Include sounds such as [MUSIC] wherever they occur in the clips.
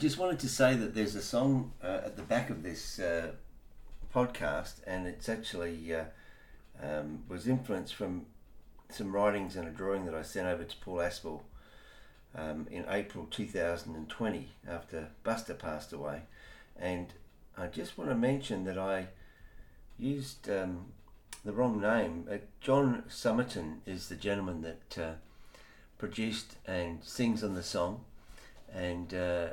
Just wanted to say that there's a song uh, at the back of this uh, podcast, and it's actually uh, um, was influenced from some writings and a drawing that I sent over to Paul Aspell um, in April 2020 after Buster passed away. And I just want to mention that I used um, the wrong name. Uh, John Summerton is the gentleman that uh, produced and sings on the song. And uh,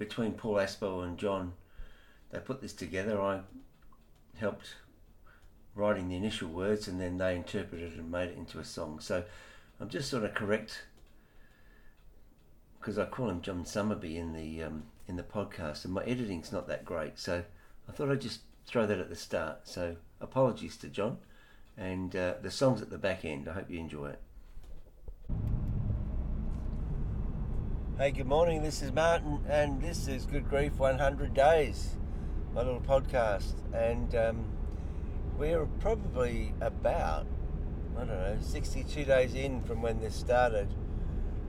between Paul Aspell and John, they put this together. I helped writing the initial words and then they interpreted and made it into a song. So I'm just sort of correct because I call him John Summerby in the um, in the podcast, and my editing's not that great. So I thought I'd just throw that at the start. So apologies to John, and uh, the song's at the back end. I hope you enjoy it. Hey, good morning. This is Martin, and this is Good Grief 100 Days, my little podcast, and. Um, we're probably about, I don't know, 62 days in from when this started.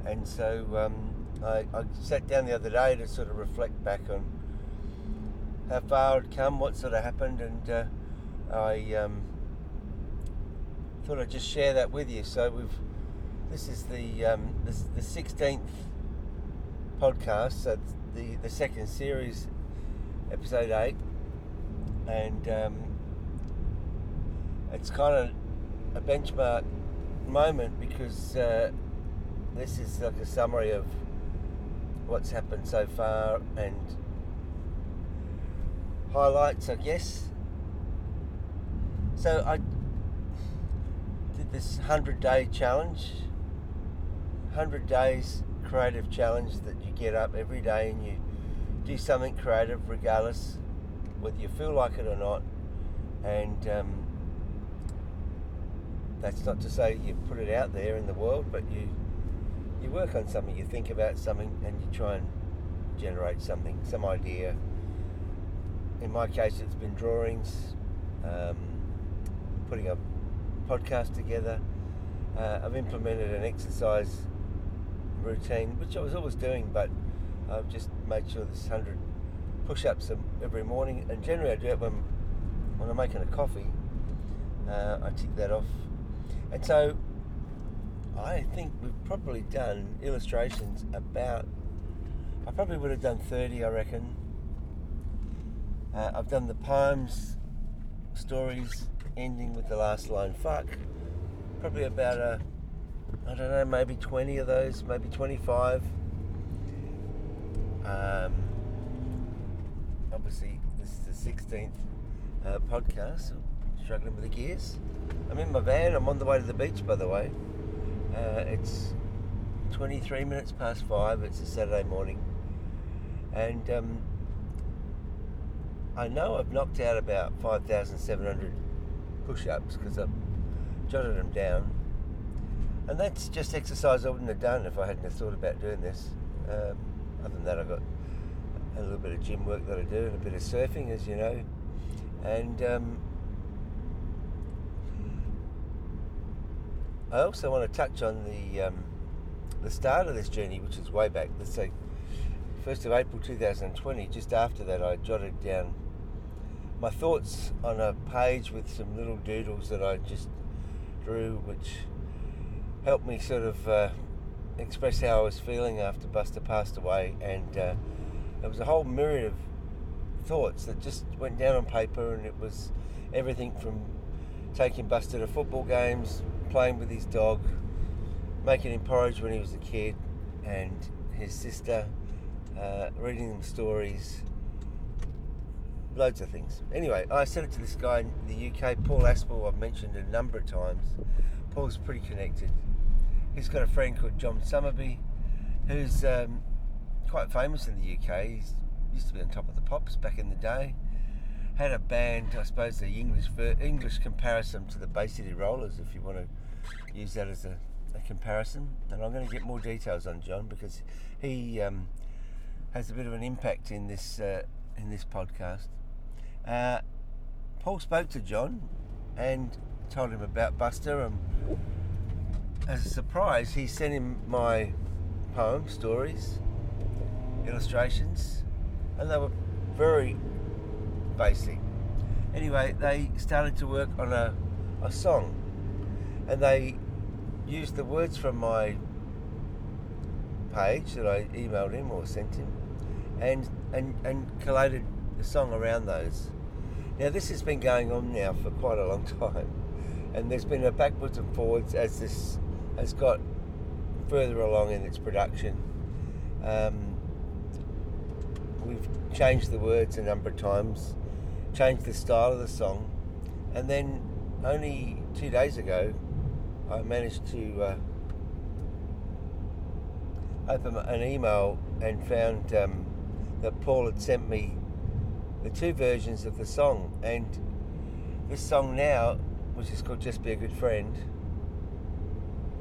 And so um, I, I, sat down the other day to sort of reflect back on how far I'd come, what sort of happened, and uh, I um, thought I'd just share that with you. So we've this is the um, this, the 16th podcast, so the the second series, episode eight, and um, it's kind of a benchmark moment because uh, this is like a summary of what's happened so far and highlights, I guess. So I did this 100 day challenge, 100 days creative challenge that you get up every day and you do something creative regardless whether you feel like it or not. And um, that's not to say you put it out there in the world, but you you work on something, you think about something, and you try and generate something, some idea. In my case, it's been drawings, um, putting a podcast together. Uh, I've implemented an exercise routine, which I was always doing, but I've just made sure there's 100 push ups every morning. And generally, I do it when, when I'm making a coffee. Uh, I tick that off and so I think we've probably done illustrations about, I probably would have done 30, I reckon. Uh, I've done the poems, stories ending with the last line, fuck. Probably about a, I don't know, maybe 20 of those, maybe 25. Um, obviously, this is the 16th uh, podcast, so struggling with the gears. I'm in my van. I'm on the way to the beach, by the way. Uh, it's 23 minutes past five. It's a Saturday morning, and um, I know I've knocked out about 5,700 push-ups because I've jotted them down, and that's just exercise I wouldn't have done if I hadn't have thought about doing this. Um, other than that, I've got a little bit of gym work that I do and a bit of surfing, as you know, and um, I also want to touch on the um, the start of this journey, which is way back. Let's say first of April 2020. Just after that, I jotted down my thoughts on a page with some little doodles that I just drew, which helped me sort of uh, express how I was feeling after Buster passed away, and uh, there was a whole myriad of thoughts that just went down on paper, and it was everything from taking Buster to football games, playing with his dog, making him porridge when he was a kid, and his sister, uh, reading them stories, loads of things. Anyway, I sent it to this guy in the UK, Paul Aspell, I've mentioned a number of times. Paul's pretty connected. He's got a friend called John Summerby, who's um, quite famous in the UK. He used to be on top of the pops back in the day had a band, I suppose, the English English comparison to the Bay City Rollers, if you want to use that as a, a comparison. And I'm going to get more details on John because he um, has a bit of an impact in this uh, in this podcast. Uh, Paul spoke to John and told him about Buster, and as a surprise, he sent him my poem stories, illustrations, and they were very basic. Anyway, they started to work on a, a song, and they used the words from my page that I emailed him or sent him, and and and collated the song around those. Now this has been going on now for quite a long [LAUGHS] time, and there's been a backwards and forwards as this has got further along in its production. Um, we've changed the words a number of times, changed the style of the song, and then only two days ago, I managed to uh, open an email and found um, that Paul had sent me the two versions of the song, and this song now, which is called "Just Be a Good Friend."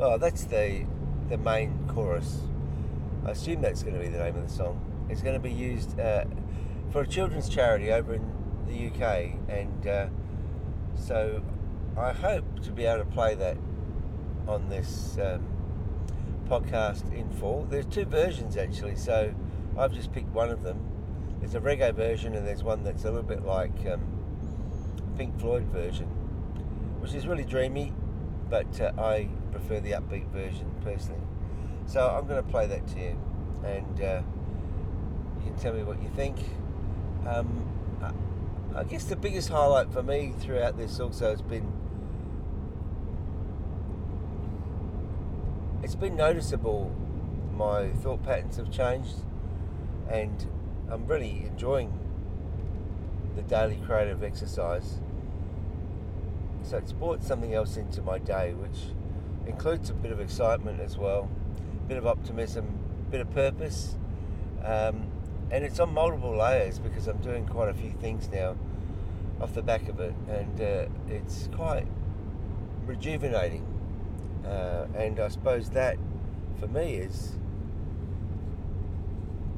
Well, that's the the main chorus. I assume that's going to be the name of the song. It's going to be used uh, for a children's charity over in the UK, and uh, so I hope to be able to play that on this um, podcast in full. There's two versions actually, so I've just picked one of them. There's a reggae version, and there's one that's a little bit like um, Pink Floyd version, which is really dreamy, but uh, I prefer the upbeat version personally. So I'm going to play that to you, and uh, you can tell me what you think. Um, I guess the biggest highlight for me throughout this also has been it's been noticeable my thought patterns have changed and I'm really enjoying the daily creative exercise. So it's brought something else into my day which includes a bit of excitement as well, a bit of optimism, a bit of purpose. Um, and it's on multiple layers because I'm doing quite a few things now off the back of it, and uh, it's quite rejuvenating. Uh, and I suppose that for me is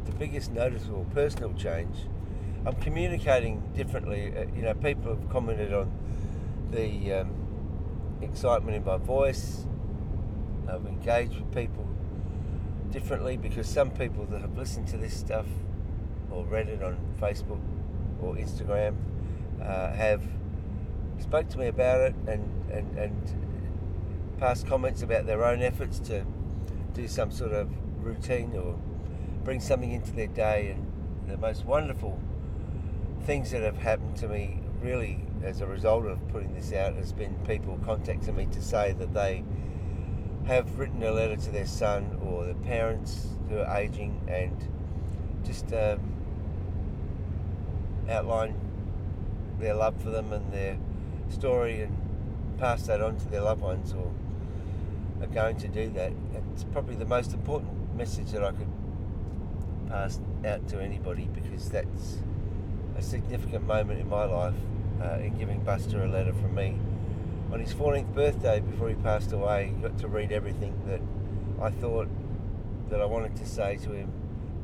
the biggest noticeable personal change. I'm communicating differently. Uh, you know, people have commented on the um, excitement in my voice. I've engaged with people differently because some people that have listened to this stuff or read it on Facebook or Instagram uh, have spoke to me about it and, and, and passed comments about their own efforts to do some sort of routine or bring something into their day. And the most wonderful things that have happened to me really as a result of putting this out has been people contacting me to say that they have written a letter to their son or their parents who are aging and just um, outline their love for them and their story and pass that on to their loved ones or are going to do that. It's probably the most important message that I could pass out to anybody because that's a significant moment in my life uh, in giving Buster a letter from me. On his 14th birthday, before he passed away, got to read everything that I thought that I wanted to say to him,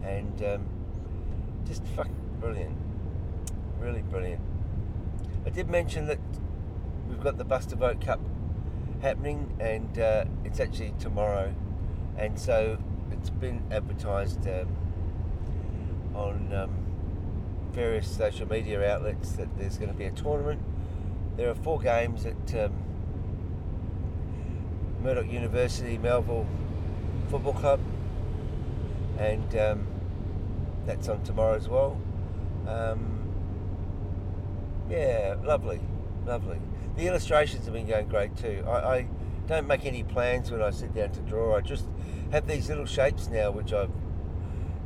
and um, just fucking brilliant, really brilliant. I did mention that we've got the Buster Vogt Cup happening, and uh, it's actually tomorrow, and so it's been advertised um, on um, various social media outlets that there's going to be a tournament. There are four games at um, Murdoch University Melville Football Club, and um, that's on tomorrow as well. Um, yeah, lovely, lovely. The illustrations have been going great too. I, I, don't make any plans when I sit down to draw. I just have these little shapes now, which I've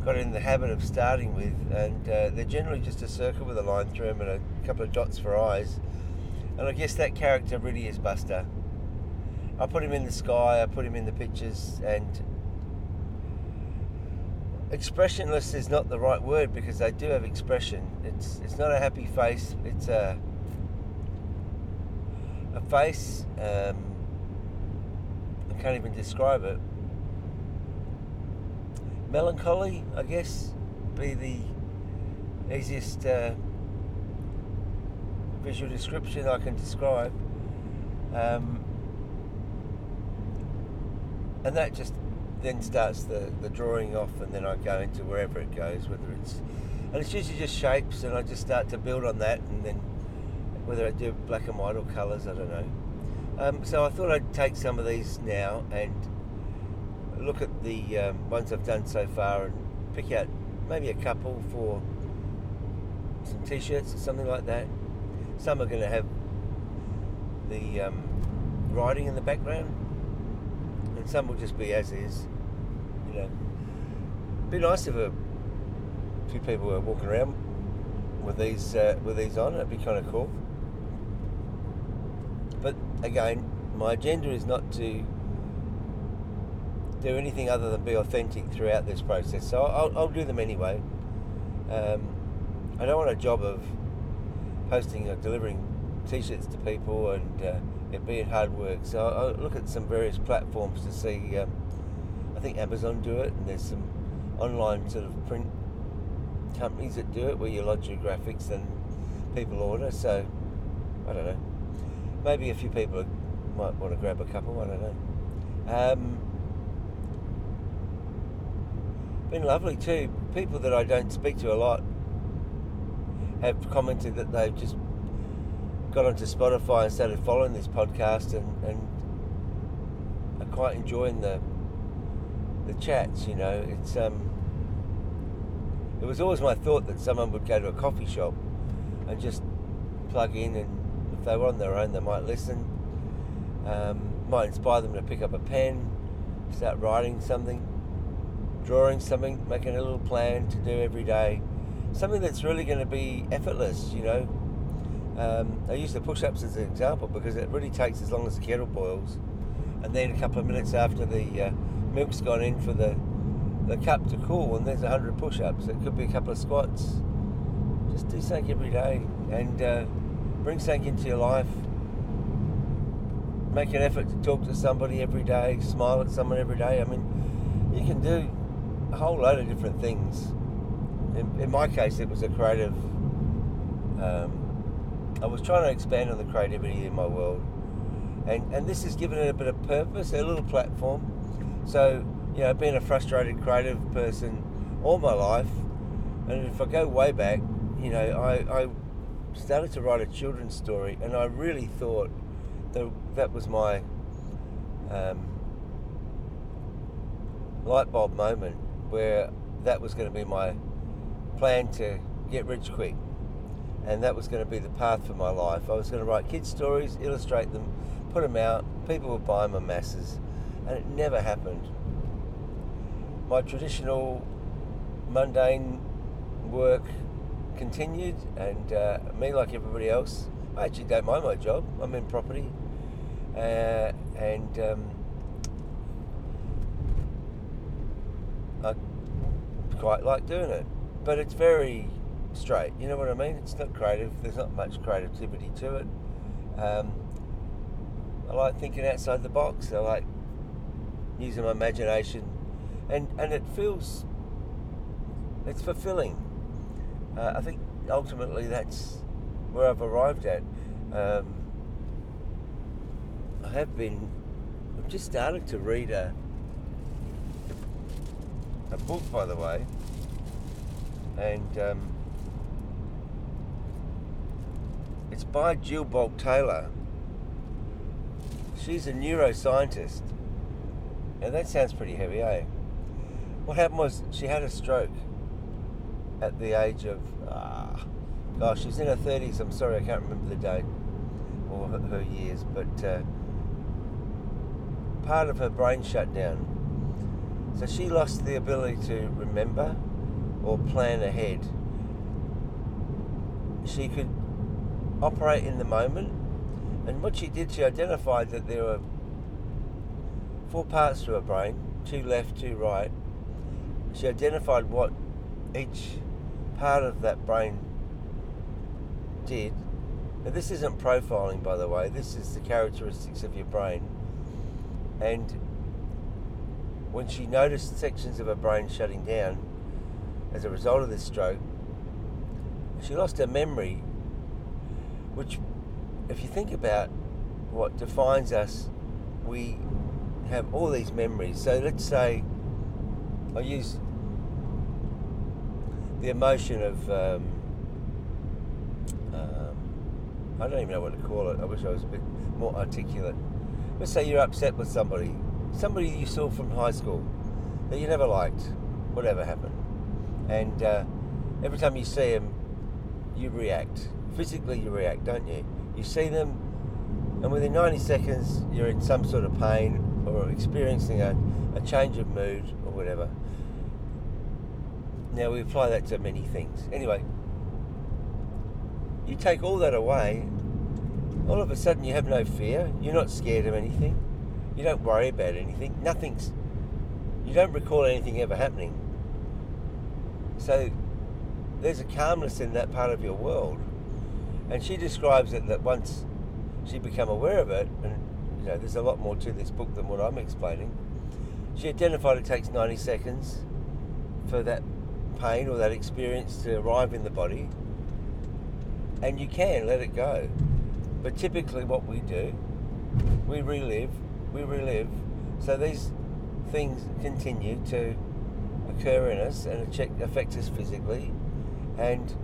got in the habit of starting with, and uh, they're generally just a circle with a line through them and a couple of dots for eyes. And I guess that character really is Buster. I put him in the sky, I put him in the pictures, and expressionless is not the right word because they do have expression. It's it's not a happy face. It's a a face. Um, I can't even describe it. Melancholy, I guess, be the easiest uh, visual description I can describe. Um, and that just then starts the, the drawing off, and then I go into wherever it goes, whether it's and it's usually just shapes, and I just start to build on that, and then whether I do black and white or colours, I don't know. Um, so I thought I'd take some of these now and look at the um, ones I've done so far and pick out maybe a couple for some t-shirts or something like that. Some are going to have the um, writing in the background, and some will just be as is. You know, be nice if a few people were walking around with these uh, with these on. It'd be kind of cool. But again, my agenda is not to do anything other than be authentic throughout this process. So I'll, I'll do them anyway. Um, I don't want a job of posting or delivering t-shirts to people and uh, it being hard work. So I'll look at some various platforms to see. Um, I think Amazon do it, and there's some online sort of print companies that do it where you lodge your graphics and people order. So I don't know. Maybe a few people might want to grab a couple. I don't know. Um, been lovely too. People that I don't speak to a lot have commented that they've just got onto Spotify and started following this podcast and, and are quite enjoying the the chats. You know, it's um, it was always my thought that someone would go to a coffee shop and just plug in, and if they were on their own, they might listen. Um, might inspire them to pick up a pen, start writing something, drawing something, making a little plan to do every day something that's really going to be effortless, you know. Um, I use the push ups as an example because it really takes as long as the kettle boils. And then a couple of minutes after the uh, milk's gone in for the, the cup to cool, and there's 100 push ups. It could be a couple of squats. Just do something every day and uh, bring something into your life. Make an effort to talk to somebody every day, smile at someone every day. I mean, you can do a whole load of different things in, in my case, it was a creative. Um, I was trying to expand on the creativity in my world, and and this has given it a bit of purpose, a little platform. So you know, being a frustrated creative person all my life, and if I go way back, you know, I, I started to write a children's story, and I really thought that that was my um, light bulb moment where that was going to be my plan to get rich quick. And that was going to be the path for my life. I was going to write kids' stories, illustrate them, put them out. People would buy them masses. And it never happened. My traditional, mundane work continued, and uh, me, like everybody else, I actually don't mind my job. I'm in property. Uh, and um, I quite like doing it but it's very straight. You know what I mean? It's not creative. There's not much creativity to it. Um, I like thinking outside the box. I like using my imagination, and and it feels it's fulfilling. Uh, I think ultimately that's where I've arrived at. Um, I have been. I've just started to read a a book, by the way and um, it's by Jill Bolte Taylor. She's a neuroscientist. and that sounds pretty heavy, eh? What happened was she had a stroke at the age of, ah, gosh, she's in her 30s. I'm sorry, I can't remember the date or her, her years, but uh, part of her brain shut down. So she lost the ability to remember or plan ahead. She could operate in the moment, and what she did, she identified that there were four parts to her brain two left, two right. She identified what each part of that brain did. Now, this isn't profiling, by the way, this is the characteristics of your brain. And when she noticed sections of her brain shutting down, as a result of this stroke, she lost her memory, which, if you think about what defines us, we have all these memories. So let's say I use the emotion of um, um, I don't even know what to call it. I wish I was a bit more articulate. Let's say you're upset with somebody, somebody you saw from high school that you never liked, whatever happened, and uh, every time you see them, you react. Physically, you react, don't you? You see them, and within 90 seconds, you're in some sort of pain or experiencing a, a change of mood or whatever. Now, we apply that to many things. Anyway, you take all that away, all of a sudden you have no fear. You're not scared of anything. You don't worry about anything. Nothing's. You don't recall anything ever happening. So there's a calmness in that part of your world. And she describes it that once she become aware of it, and you know, there's a lot more to this book than what I'm explaining. She identified it takes 90 seconds for that pain or that experience to arrive in the body, and you can let it go. But typically, what we do, we relive, we relive. So these things continue to occur in us and affect us physically, and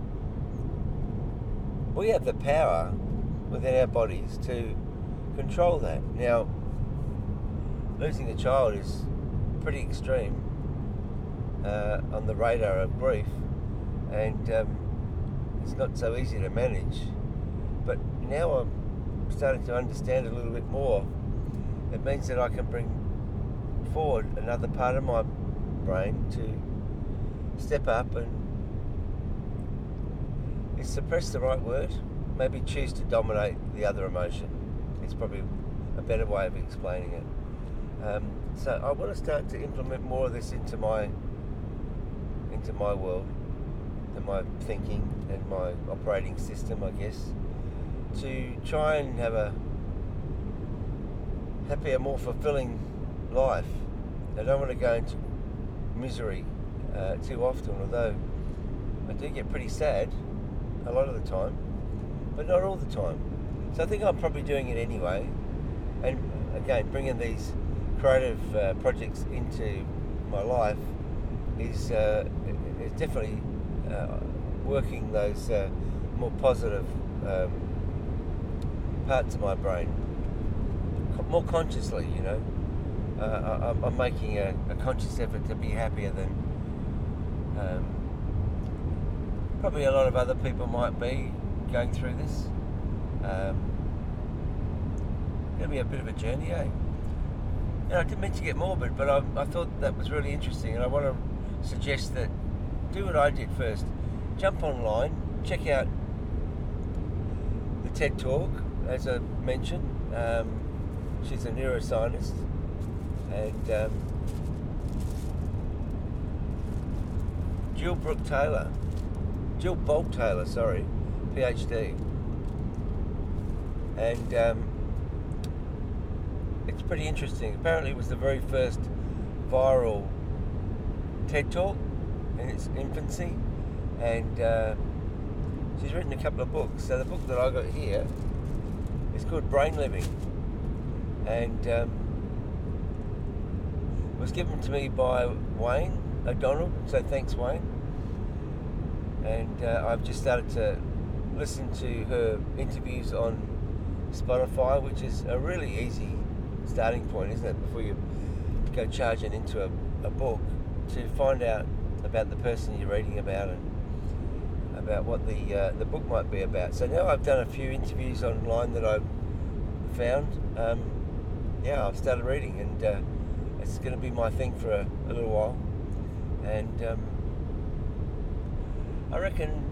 we have the power within our bodies to control that. Now, losing a child is pretty extreme uh, on the radar of grief, and um, it's not so easy to manage. But now I'm starting to understand a little bit more. It means that I can bring forward another part of my brain to step up and is suppress the right word? Maybe choose to dominate the other emotion. It's probably a better way of explaining it. Um, so I want to start to implement more of this into my into my world and my thinking and my operating system, I guess, to try and have a happier, more fulfilling life. I don't want to go into misery uh, too often, although I do get pretty sad a lot of the time, but not all the time. So I think I'm probably doing it anyway. And again, bringing these creative uh, projects into my life is, uh, is definitely uh, working those uh, more positive um, parts of my brain more consciously, you know. Uh, I, am making a, a, conscious effort to be happier than um, probably a lot of other people might be going through this. Um, it'll be a bit of a journey, eh? And I didn't mean to get morbid, but I, I thought that was really interesting, and I want to suggest that do what I did first. Jump online, check out the TED Talk, as I mentioned. Um, she's a neuroscientist, and um, Jill Brooke Taylor, Jill Bolte Taylor, sorry, PhD, and um, it's pretty interesting. Apparently, it was the very first viral TED Talk in its infancy, and uh, she's written a couple of books. So the book that I got here is called Brain Living, and um, was given to me by Wayne O'Donnell. So thanks, Wayne. And uh, I've just started to listen to her interviews on Spotify, which is a really easy starting point, isn't it? Before you go charging into a, a book to find out about the person you're reading about and about what the uh, the book might be about. So now I've done a few interviews online that I've found. Um, yeah, I've started reading, and uh, it's going to be my thing for a, a little while. And um, I reckon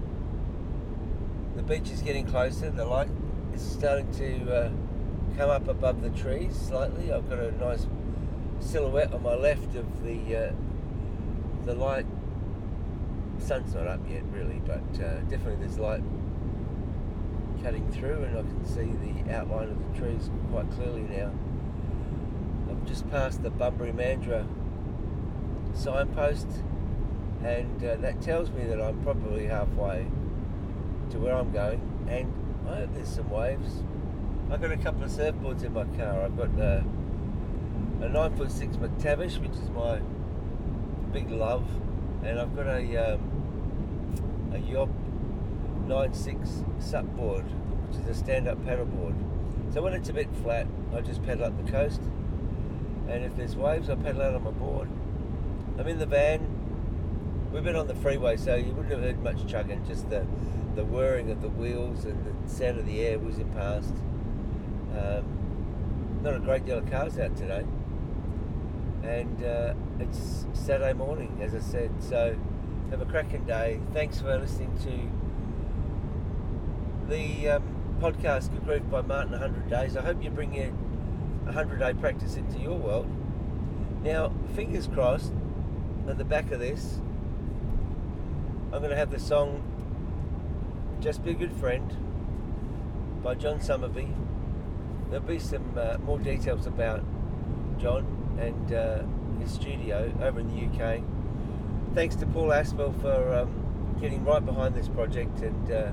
the beach is getting closer. The light is starting to uh, come up above the trees slightly. I've got a nice silhouette on my left of the uh, the light. Sun's not up yet, really, but uh, definitely there's light cutting through, and I can see the outline of the trees quite clearly now. Just past the Bunbury Mandurah signpost, and uh, that tells me that I'm probably halfway to where I'm going. And I hope there's some waves. I've got a couple of surfboards in my car. I've got the a nine foot six McTavish, which is my big love, and I've got a um, a Yob nine six sup board, which is a stand up paddle board. So when it's a bit flat, I just paddle up the coast, and if there's waves, I paddle out on my board. I'm in the van. We've been on the freeway, so you wouldn't have heard much chugging, just the the whirring of the wheels and the sound of the air whizzing past. Um, not a great deal of cars out today and uh, it's Saturday morning, as I said. So have a cracking day. Thanks for listening to the um, podcast Good by Martin 100 Days. I hope you bring your 100 day practice into your world. Now, fingers crossed, at the back of this, I'm going to have the song Just Be a Good Friend by John Summerby. There'll be some uh, more details about John and uh, his studio over in the UK. Thanks to Paul Aspell for um, getting right behind this project and uh,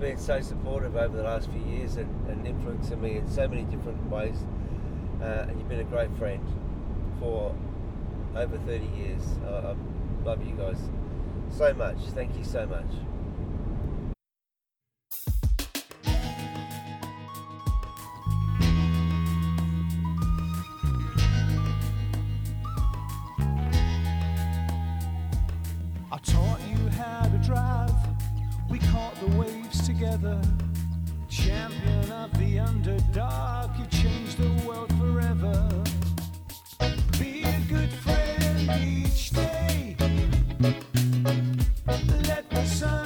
being so supportive over the last few years and, and influencing me in so many different ways. Uh, and you've been a great friend for over 30 years. I love you guys so much. Thank you so much. Sun